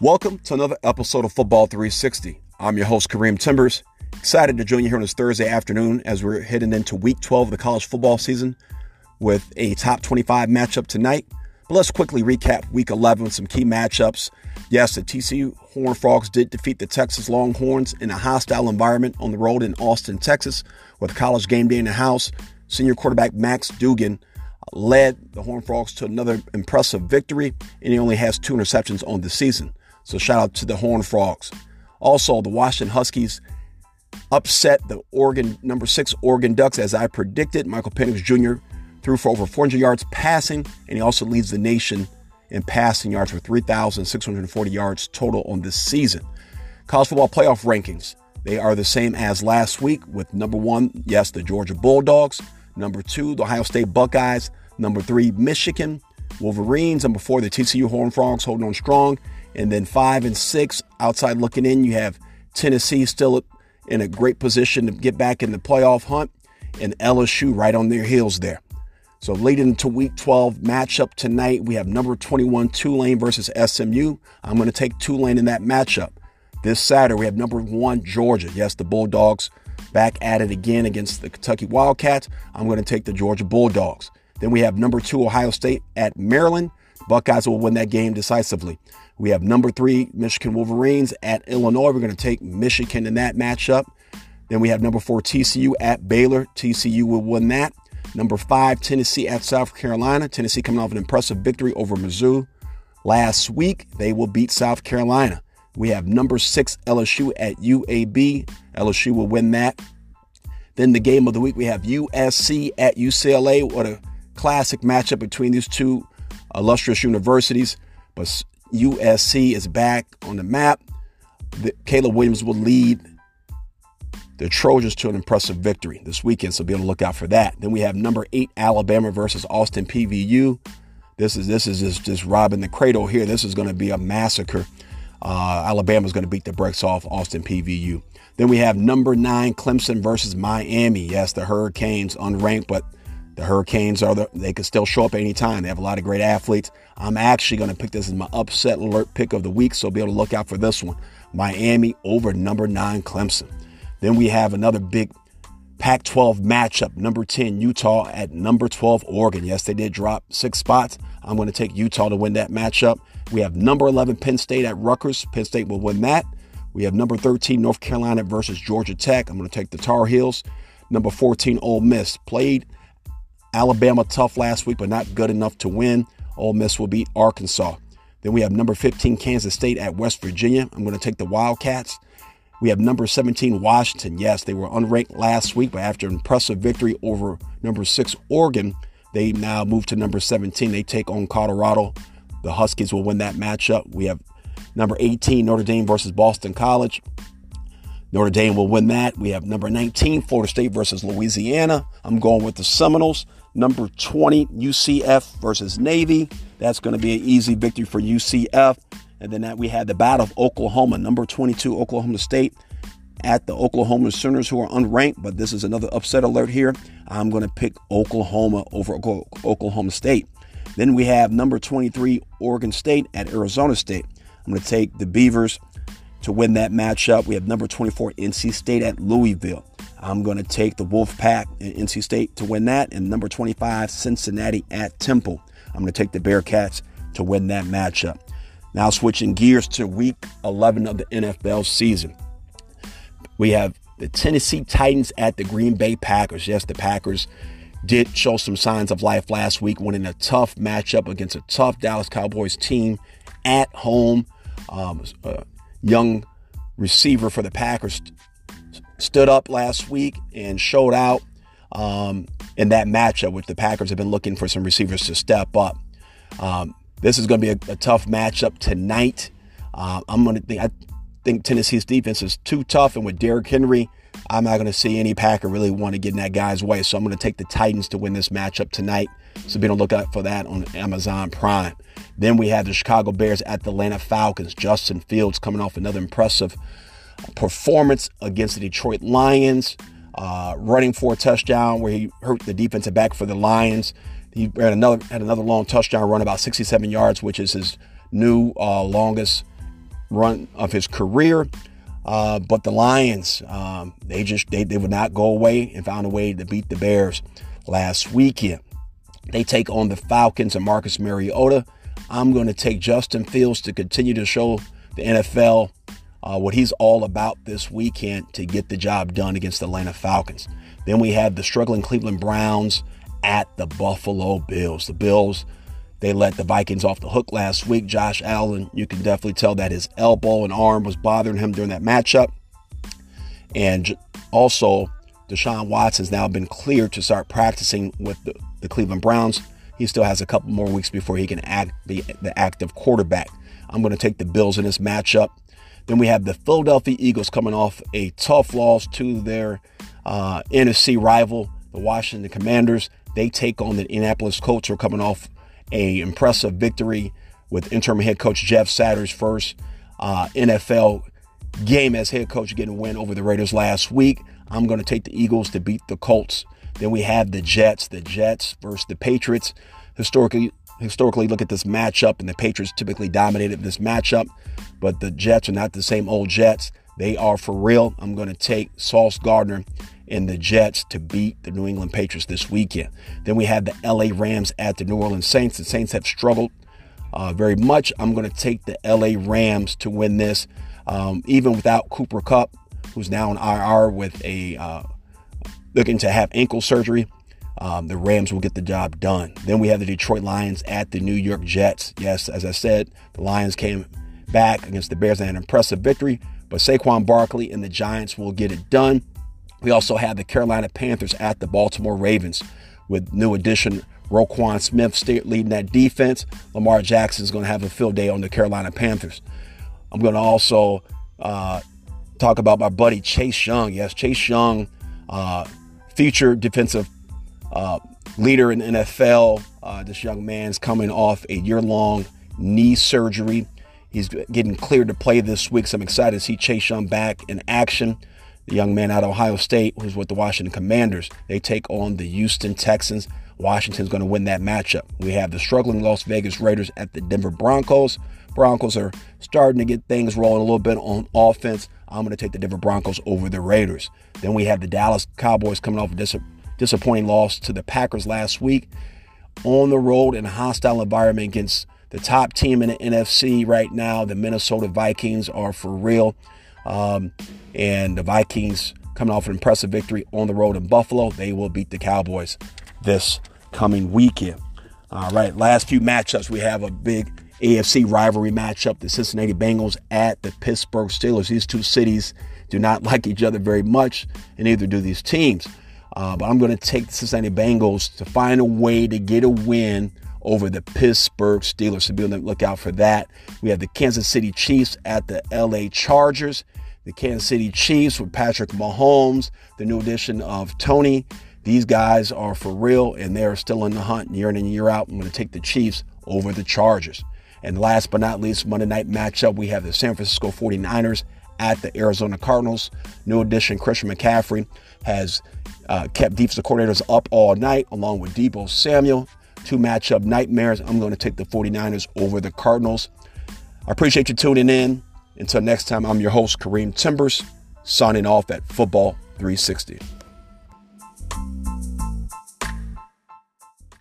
Welcome to another episode of Football 360. I'm your host, Kareem Timbers. Excited to join you here on this Thursday afternoon as we're heading into week 12 of the college football season with a top 25 matchup tonight. But let's quickly recap week 11 with some key matchups. Yes, the TCU Horned Frogs did defeat the Texas Longhorns in a hostile environment on the road in Austin, Texas, with college game day in the house. Senior quarterback Max Duggan led the Horned Frogs to another impressive victory, and he only has two interceptions on the season. So shout out to the Horned Frogs. Also, the Washington Huskies upset the Oregon number six Oregon Ducks as I predicted. Michael Penix Jr. threw for over 400 yards passing, and he also leads the nation in passing yards for 3,640 yards total on this season. College football playoff rankings. They are the same as last week with number one, yes, the Georgia Bulldogs. Number two, the Ohio State Buckeyes. Number three, Michigan Wolverines. Number four, the TCU Horned Frogs holding on strong. And then five and six, outside looking in, you have Tennessee still in a great position to get back in the playoff hunt, and LSU right on their heels there. So leading into week 12 matchup tonight, we have number 21 Tulane versus SMU. I'm going to take Tulane in that matchup. This Saturday, we have number one Georgia. Yes, the Bulldogs back at it again against the Kentucky Wildcats. I'm going to take the Georgia Bulldogs. Then we have number two Ohio State at Maryland. Buckeyes will win that game decisively. We have number three, Michigan Wolverines at Illinois. We're going to take Michigan in that matchup. Then we have number four, TCU at Baylor. TCU will win that. Number five, Tennessee at South Carolina. Tennessee coming off an impressive victory over Mizzou last week. They will beat South Carolina. We have number six, LSU at UAB. LSU will win that. Then the game of the week, we have USC at UCLA. What a classic matchup between these two illustrious universities. But USC is back on the map. The, Caleb Williams will lead the Trojans to an impressive victory this weekend, so be on the lookout for that. Then we have number eight Alabama versus Austin PVU. This is this is just, just robbing the cradle here. This is going to be a massacre. Uh, Alabama's going to beat the brakes off Austin PVU. Then we have number nine Clemson versus Miami. Yes, the Hurricanes unranked, but the Hurricanes are the, they could still show up anytime. They have a lot of great athletes. I'm actually going to pick this as my upset alert pick of the week, so be able to look out for this one. Miami over number nine Clemson. Then we have another big Pac 12 matchup. Number 10, Utah at number 12, Oregon. Yes, they did drop six spots. I'm going to take Utah to win that matchup. We have number 11, Penn State at Rutgers. Penn State will win that. We have number 13, North Carolina versus Georgia Tech. I'm going to take the Tar Heels. Number 14, Ole Miss. Played Alabama tough last week, but not good enough to win. Ole Miss will beat Arkansas. Then we have number 15, Kansas State at West Virginia. I'm going to take the Wildcats. We have number 17, Washington. Yes, they were unranked last week, but after an impressive victory over number six, Oregon, they now move to number 17. They take on Colorado. The Huskies will win that matchup. We have number 18, Notre Dame versus Boston College. Notre Dame will win that. We have number 19, Florida State versus Louisiana. I'm going with the Seminoles. Number 20, UCF versus Navy. That's going to be an easy victory for UCF. And then that we had the Battle of Oklahoma, number 22, Oklahoma State at the Oklahoma Sooners, who are unranked, but this is another upset alert here. I'm going to pick Oklahoma over Oklahoma State. Then we have number 23, Oregon State at Arizona State. I'm going to take the Beavers to win that matchup. We have number 24, NC State at Louisville. I'm going to take the Wolfpack and NC State to win that. And number 25, Cincinnati at Temple. I'm going to take the Bearcats to win that matchup. Now, switching gears to week 11 of the NFL season. We have the Tennessee Titans at the Green Bay Packers. Yes, the Packers did show some signs of life last week, winning a tough matchup against a tough Dallas Cowboys team at home. Um, young receiver for the Packers stood up last week and showed out um, in that matchup, which the Packers have been looking for some receivers to step up. Um, this is going to be a, a, tough matchup tonight. Uh, I'm going to think I think Tennessee's defense is too tough, and with Derrick Henry, I'm not going to see any Packer really want to get in that guy's way. So I'm going to take the Titans to win this matchup tonight. So be on the lookout for that on Amazon Prime. Then we have the Chicago Bears at the Atlanta Falcons. Justin Fields coming off another impressive performance against the Detroit Lions, uh, running for a touchdown where he hurt the defensive back for the Lions. He had another had another long touchdown run, about 67 yards, which is his new uh, longest run of his career. Uh, but the Lions, um, they just they, they would not go away and found a way to beat the Bears last weekend. They take on the Falcons and Marcus Mariota. I'm going to take Justin Fields to continue to show the NFL uh, what he's all about this weekend to get the job done against the Atlanta Falcons. Then we have the struggling Cleveland Browns at the Buffalo Bills. The Bills they let the Vikings off the hook last week. Josh Allen, you can definitely tell that his elbow and arm was bothering him during that matchup. And also, Deshaun Watson's now been cleared to start practicing with the, the Cleveland Browns. He still has a couple more weeks before he can act be the active quarterback. I'm going to take the Bills in this matchup. Then we have the Philadelphia Eagles coming off a tough loss to their uh, NFC rival, the Washington Commanders. They take on the Indianapolis Colts, who are coming off a impressive victory with interim head coach Jeff Saturday's first uh, NFL game as head coach, getting a win over the Raiders last week. I'm going to take the Eagles to beat the Colts. Then we have the Jets, the Jets versus the Patriots. Historically, historically, look at this matchup, and the Patriots typically dominated this matchup, but the Jets are not the same old Jets. They are for real. I'm going to take Sauce Gardner and the Jets to beat the New England Patriots this weekend. Then we have the LA Rams at the New Orleans Saints. The Saints have struggled uh, very much. I'm going to take the LA Rams to win this, um, even without Cooper Kupp, who's now in IR with a uh, looking to have ankle surgery. Um, the Rams will get the job done. Then we have the Detroit Lions at the New York Jets. Yes, as I said, the Lions came back against the Bears and an impressive victory, but Saquon Barkley and the Giants will get it done. We also have the Carolina Panthers at the Baltimore Ravens with new addition Roquan Smith leading that defense. Lamar Jackson is going to have a field day on the Carolina Panthers. I'm going to also uh, talk about my buddy Chase Young. Yes, Chase Young, uh, future defensive uh, leader in the NFL. Uh, this young man's coming off a year long knee surgery. He's getting cleared to play this week, so I'm excited to see Chase Young back in action the young man out of Ohio State who's with the Washington Commanders. They take on the Houston Texans. Washington's going to win that matchup. We have the struggling Las Vegas Raiders at the Denver Broncos. Broncos are starting to get things rolling a little bit on offense. I'm going to take the Denver Broncos over the Raiders. Then we have the Dallas Cowboys coming off a dis- disappointing loss to the Packers last week on the road in a hostile environment against the top team in the NFC right now. The Minnesota Vikings are for real. Um, and the Vikings coming off an impressive victory on the road in Buffalo. They will beat the Cowboys this coming weekend. All right, last few matchups. We have a big AFC rivalry matchup the Cincinnati Bengals at the Pittsburgh Steelers. These two cities do not like each other very much, and neither do these teams. Uh, but I'm going to take the Cincinnati Bengals to find a way to get a win over the Pittsburgh Steelers. So be on the lookout for that. We have the Kansas City Chiefs at the LA Chargers. The Kansas City Chiefs with Patrick Mahomes, the new addition of Toney. These guys are for real and they're still in the hunt year in and year out. I'm going to take the Chiefs over the Chargers. And last but not least, Monday night matchup, we have the San Francisco 49ers at the Arizona Cardinals. New addition Christian McCaffrey has uh, kept defensive coordinators up all night, along with Deebo Samuel two matchup nightmares. I'm going to take the 49ers over the Cardinals. I appreciate you tuning in. Until next time, I'm your host, Kareem Timbers, signing off at Football 360.